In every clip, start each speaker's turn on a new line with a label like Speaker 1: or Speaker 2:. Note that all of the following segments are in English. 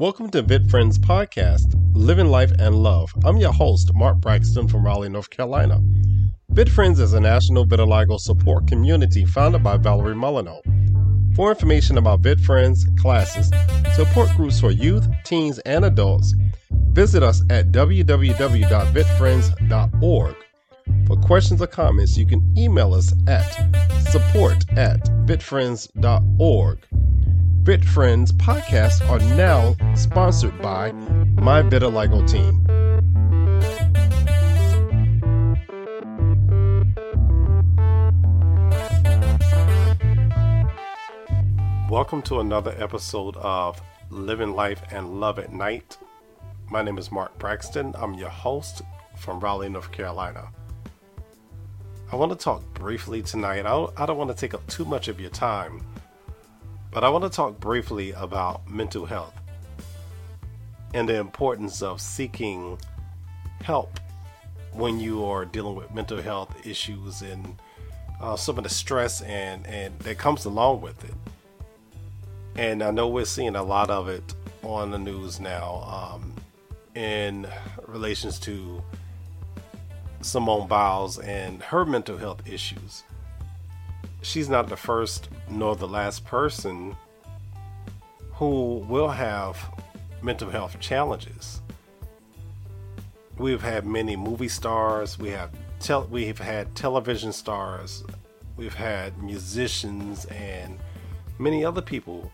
Speaker 1: Welcome to VitFriends Podcast, Living Life and Love. I'm your host, Mark Braxton from Raleigh, North Carolina. VitFriends is a national vitiligo support community founded by Valerie Molyneux. For information about VitFriends, classes, support groups for youth, teens, and adults, visit us at www.vitfriends.org. For questions or comments, you can email us at support at vitfriends.org. VitFriends podcasts are now sponsored by My Vitiligo Team. Welcome to another episode of Living Life and Love at Night. My name is Mark Braxton. I'm your host from Raleigh, North Carolina. I want to talk briefly tonight. I don't, I don't want to take up too much of your time but I want to talk briefly about mental health and the importance of seeking help when you are dealing with mental health issues and uh, some of the stress and, and that comes along with it. And I know we're seeing a lot of it on the news now um, in relations to Simone Biles and her mental health issues she's not the first nor the last person who will have mental health challenges. We've had many movie stars, we have tel- we've had television stars, we've had musicians and many other people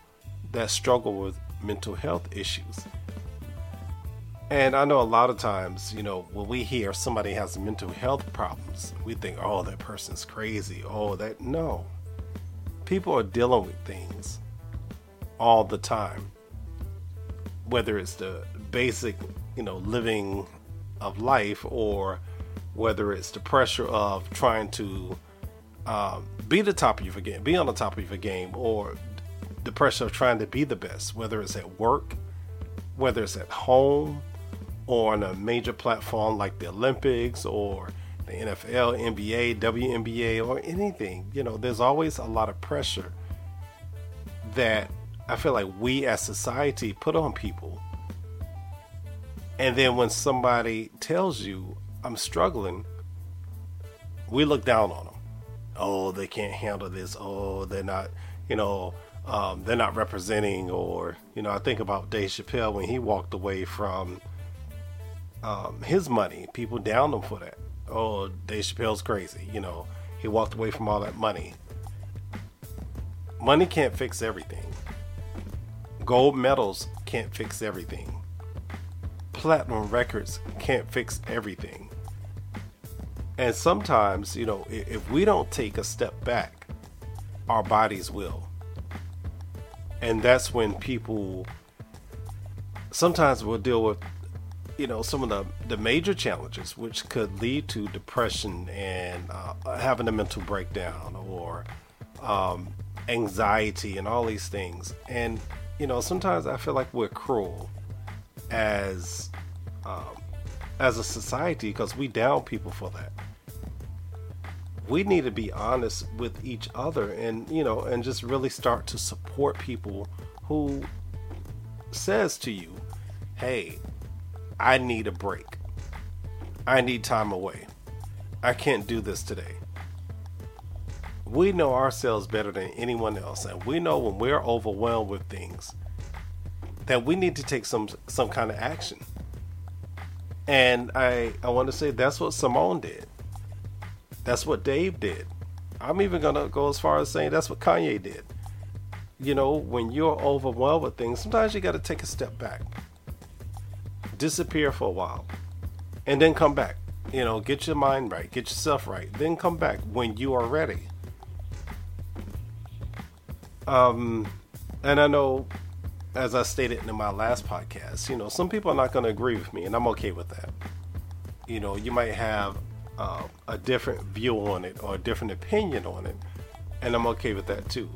Speaker 1: that struggle with mental health issues. And I know a lot of times, you know, when we hear somebody has mental health problems, we think, oh, that person's crazy. Oh, that. No. People are dealing with things all the time. Whether it's the basic, you know, living of life or whether it's the pressure of trying to um, be the top of your game, be on the top of your game, or the pressure of trying to be the best, whether it's at work, whether it's at home, on a major platform like the Olympics or the NFL, NBA, WNBA, or anything. You know, there's always a lot of pressure that I feel like we as society put on people. And then when somebody tells you, I'm struggling, we look down on them. Oh, they can't handle this. Oh, they're not, you know, um, they're not representing. Or, you know, I think about Dave Chappelle when he walked away from um, his money. People downed him for that. Oh, Dave Chappelle's crazy. You know, he walked away from all that money. Money can't fix everything. Gold medals can't fix everything. Platinum records can't fix everything. And sometimes, you know, if we don't take a step back, our bodies will. And that's when people sometimes will deal with you know some of the the major challenges which could lead to depression and uh, having a mental breakdown or um, anxiety and all these things. And you know sometimes i feel like we're cruel as um, as a society because we down people for that. We need to be honest with each other and you know and just really start to support people who says to you hey I need a break. I need time away. I can't do this today. We know ourselves better than anyone else, and we know when we're overwhelmed with things that we need to take some some kind of action. And I I want to say that's what Simone did. That's what Dave did. I'm even gonna go as far as saying that's what Kanye did. You know, when you're overwhelmed with things, sometimes you got to take a step back disappear for a while, and then come back. You know, get your mind right, get yourself right, then come back when you are ready. Um, and I know, as I stated in my last podcast, you know, some people are not going to agree with me, and I'm okay with that. You know, you might have uh, a different view on it or a different opinion on it, and I'm okay with that too.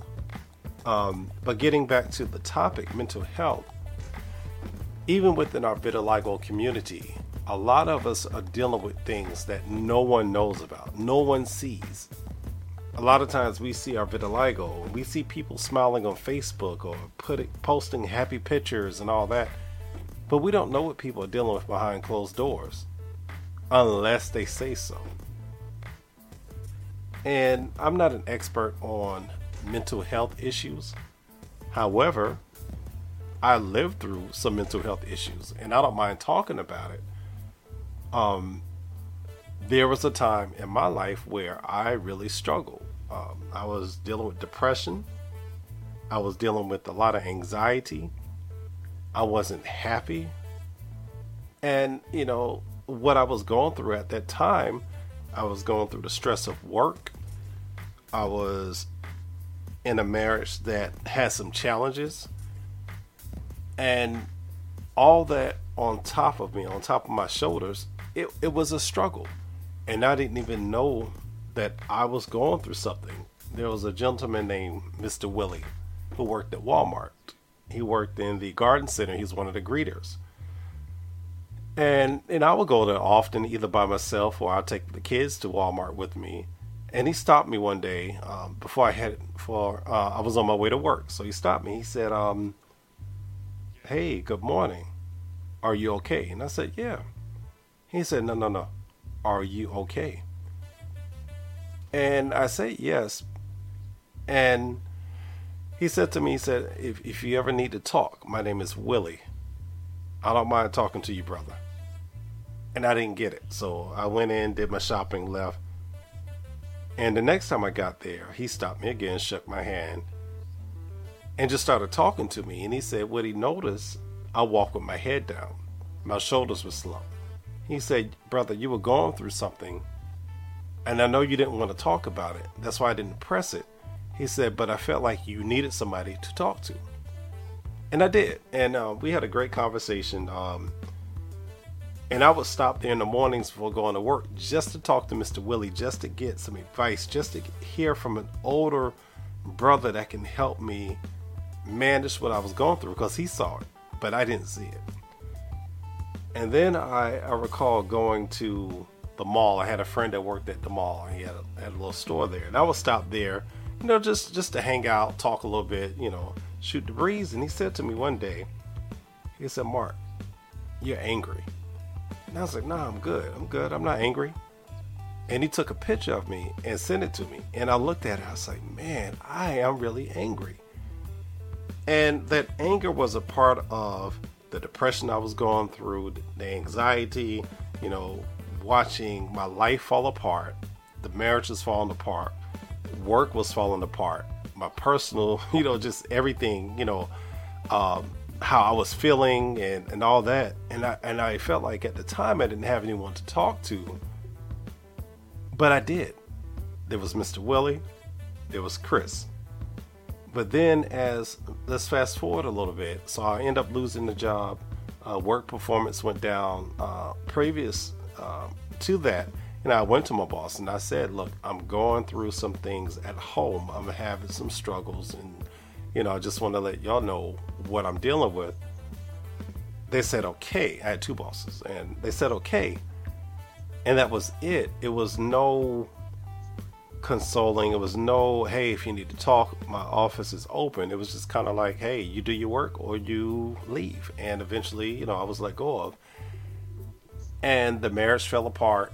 Speaker 1: Um, but getting back to the topic, mental health, even within our vitiligo community, a lot of us are dealing with things that no one knows about, no one sees. a lot of times we see our vitiligo, we see people smiling on Facebook or putting posting happy pictures and all that, but we don't know what people are dealing with behind closed doors unless they say so. And I'm not an expert on mental health issues. However, I lived through some mental health issues and I don't mind talking about it. Um, there was a time in my life where I really struggled. Um, I was dealing with depression. I was dealing with a lot of anxiety. I wasn't happy. And, you know, what I was going through at that time, I was going through the stress of work. I was in a marriage that had some challenges. And all that on top of me, on top of my shoulders, it, it was a struggle and I didn't even know that I was going through something. There was a gentleman named Mr. Willie who worked at Walmart. He worked in the garden center. He's one of the greeters. And and I would go there often, either by myself or I'd take the kids to Walmart with me. And he stopped me one day um, before I had for uh, I was on my way to work. So he stopped me. He said, um, "Hey, good morning. Are you okay?" And I said, "Yeah." He said, "No, no, no. Are you okay? And I said, Yes. And he said to me, He said, If, if you ever need to talk, my name is Willie. I don't mind talking to you, brother. And I didn't get it. So I went in, did my shopping, left. And the next time I got there, he stopped me again, shook my hand, and just started talking to me. And he said, What he noticed, I walked with my head down. My shoulders were slumped. He said, Brother, you were going through something, and I know you didn't want to talk about it. That's why I didn't press it. He said, But I felt like you needed somebody to talk to. And I did. And uh, we had a great conversation. Um, and I would stop there in the mornings before going to work just to talk to Mr. Willie, just to get some advice, just to hear from an older brother that can help me manage what I was going through because he saw it, but I didn't see it. And then I, I recall going to the mall. I had a friend that worked at the mall. He had a, had a little store there, and I would stop there, you know, just just to hang out, talk a little bit, you know, shoot the breeze. And he said to me one day, he said, "Mark, you're angry." And I was like, "Nah, I'm good. I'm good. I'm not angry." And he took a picture of me and sent it to me. And I looked at it. I was like, "Man, I am really angry." And that anger was a part of the depression I was going through, the anxiety, you know, watching my life fall apart, the marriage was falling apart, work was falling apart, my personal, you know, just everything, you know, um, how I was feeling and, and all that. And I, and I felt like at the time I didn't have anyone to talk to, but I did. There was Mr. Willie, there was Chris. But then, as let's fast forward a little bit, so I end up losing the job. Uh, work performance went down. Uh, previous uh, to that, And I went to my boss and I said, "Look, I'm going through some things at home. I'm having some struggles, and you know, I just want to let y'all know what I'm dealing with." They said, "Okay." I had two bosses, and they said, "Okay," and that was it. It was no consoling. It was no, hey, if you need to talk, my office is open. It was just kind of like, hey, you do your work or you leave. And eventually, you know, I was let go of. And the marriage fell apart.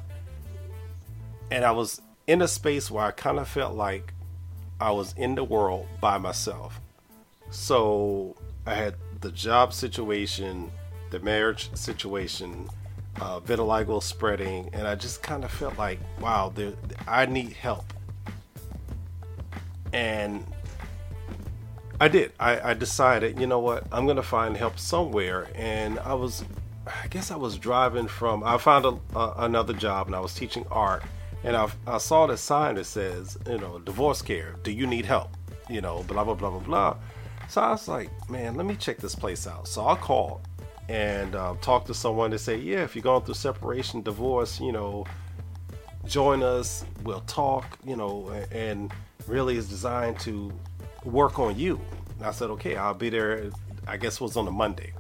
Speaker 1: And I was in a space where I kind of felt like I was in the world by myself. So I had the job situation, the marriage situation, uh, vitiligo spreading, and I just kind of felt like, wow, I need help and I did. I, I, decided, you know what, I'm gonna find help somewhere. And I was, I guess I was driving from. I found a, a, another job, and I was teaching art. And I, I saw this sign that says, you know, divorce care. Do you need help? You know, blah blah blah blah blah. So I was like, man, let me check this place out. So I called and uh, talked to someone to say, yeah, if you're going through separation, divorce, you know, join us. We'll talk. You know, and really is designed to work on you. And I said, okay, I'll be there. I guess it was on a Monday.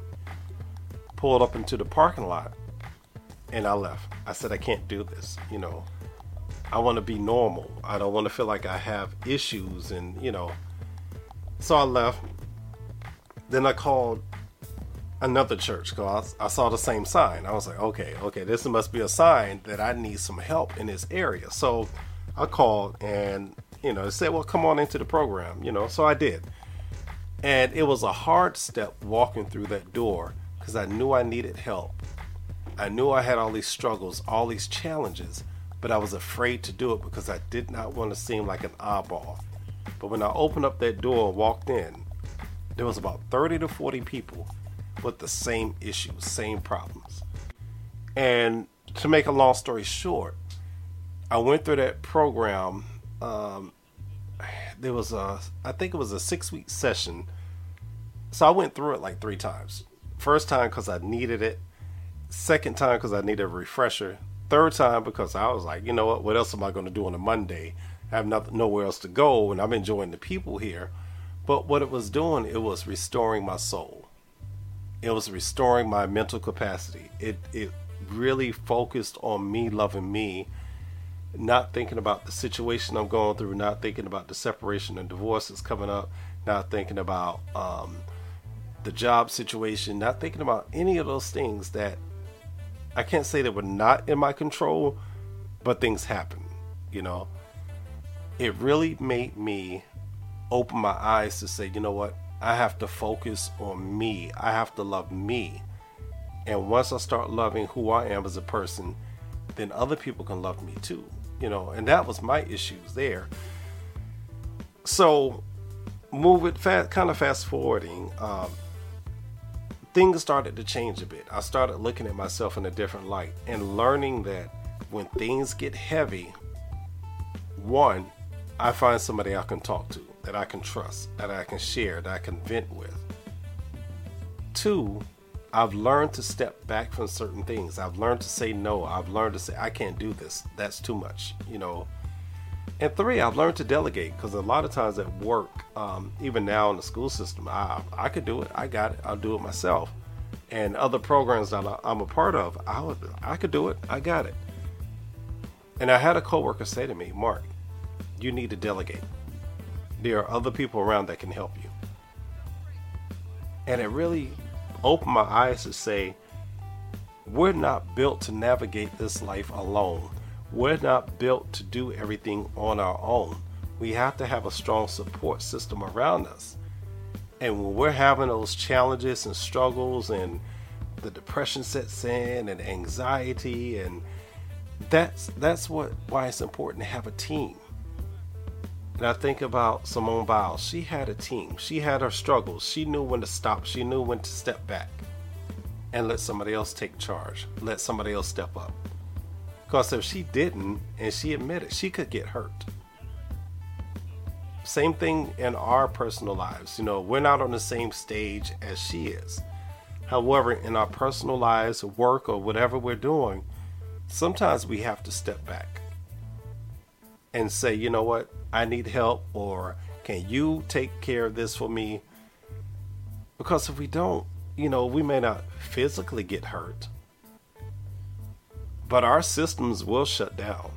Speaker 1: Pulled up into the parking lot and I left. I said, I can't do this. You know, I want to be normal. I don't want to feel like I have issues, and you know. So I left. Then I called another church because I, I saw the same sign. I was like, okay, okay, this must be a sign that I need some help in this area. So I called and you know said, well, come on into the program. You know, so I did. And it was a hard step walking through that door because I knew I needed help. I knew I had all these struggles, all these challenges, but I was afraid to do it because I did not want to seem like an oddball. But when I opened up that door and walked in, there was about 30 to 40 people with the same issues, same problems. And to make a long story short, I went through that program. Um, there was a, I think it was a six week session. So I went through it like three times. First time because I needed it. Second time because I needed a refresher. Third time because I was like, you know what? What else am I going to do on a Monday? I have nothing, nowhere else to go, and I'm enjoying the people here. But what it was doing, it was restoring my soul. It was restoring my mental capacity. It it really focused on me loving me, not thinking about the situation I'm going through, not thinking about the separation and divorce that's coming up, not thinking about um, the job situation, not thinking about any of those things that I can't say that were not in my control, but things happen, you know. It really made me open my eyes to say, you know what? I have to focus on me. I have to love me. And once I start loving who I am as a person, then other people can love me too. You know, and that was my issues there. So, move it fast, kind of fast forwarding. Um, things started to change a bit. I started looking at myself in a different light and learning that when things get heavy, one, I find somebody I can talk to, that I can trust, that I can share, that I can vent with. Two, I've learned to step back from certain things. I've learned to say no. I've learned to say, I can't do this. That's too much, you know. And three, I've learned to delegate because a lot of times at work, um, even now in the school system, I, I could do it. I got it. I'll do it myself. And other programs that I'm a part of, I would, I could do it. I got it. And I had a coworker say to me, Mark, you need to delegate. There are other people around that can help you. And it really opened my eyes to say, we're not built to navigate this life alone we're not built to do everything on our own. We have to have a strong support system around us. And when we're having those challenges and struggles and the depression sets in and anxiety and that's that's what why it's important to have a team. And I think about Simone Biles. She had a team. She had her struggles. She knew when to stop. She knew when to step back and let somebody else take charge. Let somebody else step up. Because if she didn't, and she admitted, she could get hurt. Same thing in our personal lives. You know, we're not on the same stage as she is. However, in our personal lives, work, or whatever we're doing, sometimes we have to step back and say, you know what, I need help, or can you take care of this for me? Because if we don't, you know, we may not physically get hurt, but our systems will shut down,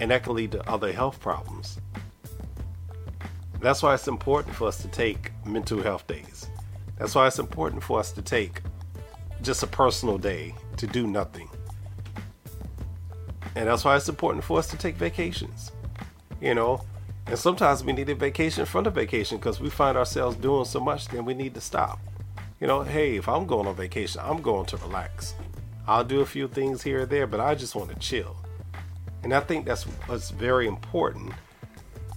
Speaker 1: and that can lead to other health problems. That's why it's important for us to take mental health days. That's why it's important for us to take just a personal day to do nothing. And that's why it's important for us to take vacations. You know, and sometimes we need a vacation from the vacation because we find ourselves doing so much, then we need to stop. You know, hey, if I'm going on vacation, I'm going to relax. I'll do a few things here or there, but I just want to chill. And I think that's what's very important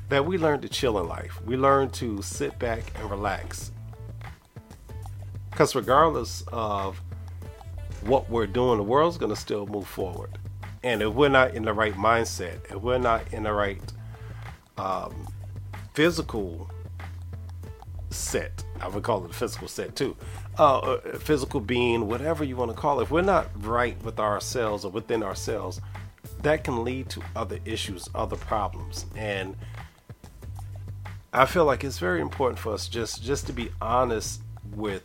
Speaker 1: that we learn to chill in life. We learn to sit back and relax. Because regardless of what we're doing, the world's going to still move forward. And if we're not in the right mindset, if we're not in the right um, physical set, I would call it a physical set too, uh, physical being, whatever you want to call it, if we're not right with ourselves or within ourselves, that can lead to other issues, other problems. And I feel like it's very important for us just just to be honest with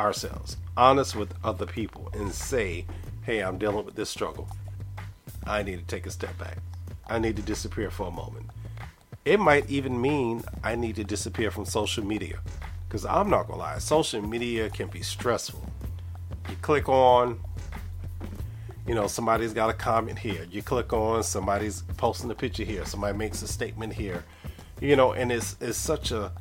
Speaker 1: ourselves, honest with other people, and say, "Hey, I'm dealing with this struggle. I need to take a step back." I need to disappear for a moment. It might even mean I need to disappear from social media. Because I'm not going to lie, social media can be stressful. You click on, you know, somebody's got a comment here. You click on, somebody's posting a picture here. Somebody makes a statement here. You know, and it's it's such a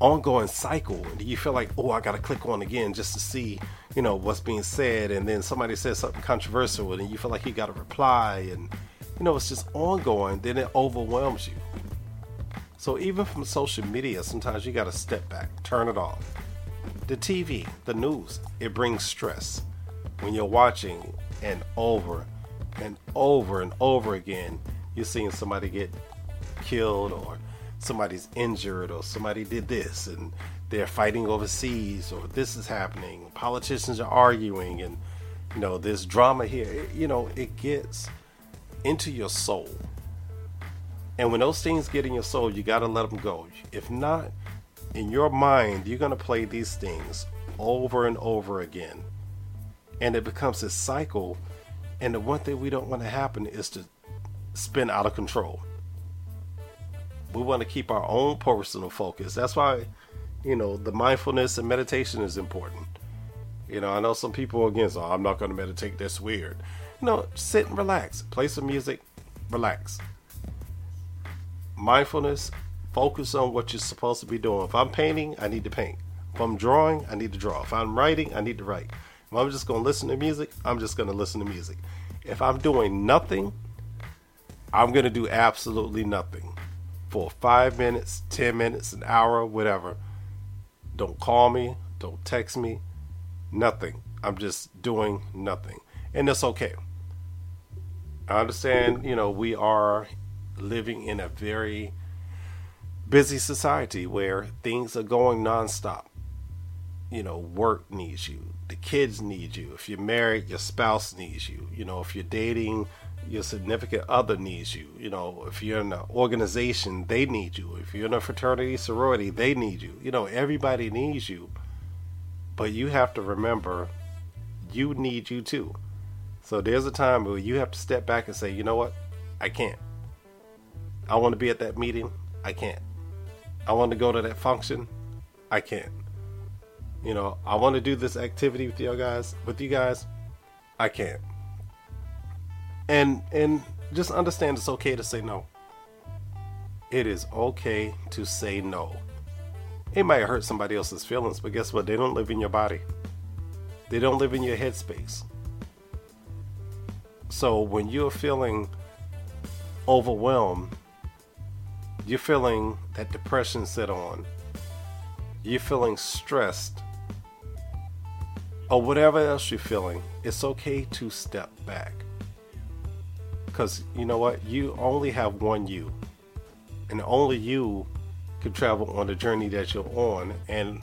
Speaker 1: ongoing cycle. You feel like, oh, I got to click on again just to see, you know, what's being said. And then somebody says something controversial, and you feel like you got to reply. And you know, it's just ongoing. Then it overwhelms you. So even from social media, sometimes you got to step back, turn it off. The TV, the news, it brings stress when you're watching and over and over and over again, you're seeing somebody get killed or somebody's injured or somebody did this and they're fighting overseas or this is happening. Politicians are arguing and you know there's drama here. You know it gets into your soul. And when those things get in your soul, you got to let them go. If not, in your mind, you're going to play these things over and over again and it becomes a cycle. And the one thing we don't want to happen is to spin out of control. We want to keep our own personal focus. That's why, you know, the mindfulness and meditation is important. You know, I know some people against, oh, I'm not going to meditate. That's weird. You know, sit and relax. Play some music. Relax. Mindfulness. Focus on what you're supposed to be doing. If I'm painting, I need to paint. If I'm drawing, I need to draw. If I'm writing, I need to write. If I'm just going to listen to music, I'm just going to listen to music. If I'm doing nothing, I'm going to do absolutely nothing for five minutes, 10 minutes, an hour, whatever. Don't call me, don't text me, nothing. I'm just doing nothing. And it's okay. I understand, you know, we are living in a very busy society where things are going nonstop. You know, work needs you, the kids need you. If you're married, your spouse needs you. You know, if you're dating, your significant other needs you. You know, if you're in an organization, they need you. If you're in a fraternity, sorority, they need you. You know, everybody needs you. But you have to remember, you need you too. So there's a time where you have to step back and say, you know what? I can't. I want to be at that meeting. I can't. I want to go to that function. I can't you know, I want to do this activity with you guys, with you guys, I can't. And and just understand it's okay to say no. It is okay to say no. It might hurt somebody else's feelings, but guess what? They don't live in your body. They don't live in your headspace. So when you're feeling overwhelmed, you're feeling that depression set on, you're feeling stressed, or whatever else you're feeling, it's okay to step back. Because you know what? You only have one you. And only you can travel on the journey that you're on. And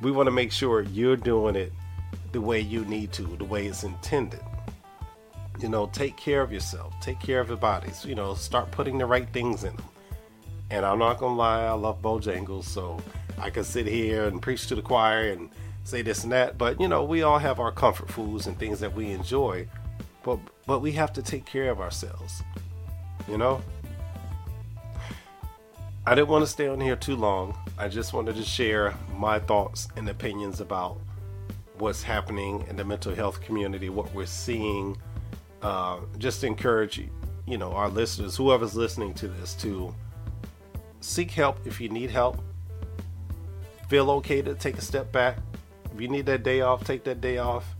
Speaker 1: we want to make sure you're doing it the way you need to, the way it's intended. You know, take care of yourself, take care of your bodies, you know, start putting the right things in them. And I'm not going to lie, I love Bojangles, so I can sit here and preach to the choir and say this and that. But you know, we all have our comfort foods and things that we enjoy, but but we have to take care of ourselves. You know. I didn't want to stay on here too long. I just wanted to share my thoughts and opinions about what's happening in the mental health community, what we're seeing. Uh, just encourage you know our listeners, whoever's listening to this, to seek help if you need help. Feel okay to take a step back if you need that day off, take that day off.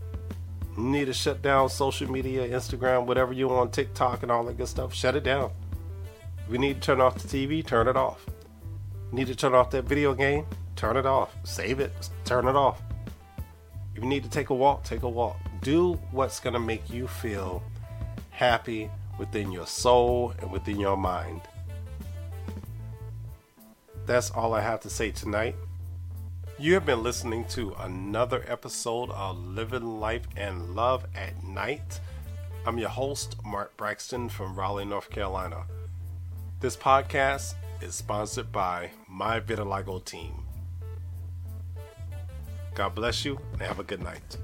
Speaker 1: Need to shut down social media, Instagram, whatever you want, TikTok, and all that good stuff. Shut it down. You need to turn off the TV, turn it off. Need to turn off that video game, turn it off. Save it, turn it off. If you need to take a walk, take a walk. Do what's going to make you feel happy within your soul and within your mind. That's all I have to say tonight. You have been listening to another episode of Living Life and Love at Night. I'm your host, Mark Braxton from Raleigh, North Carolina. This podcast is sponsored by My Vitiligo team. God bless you and have a good night.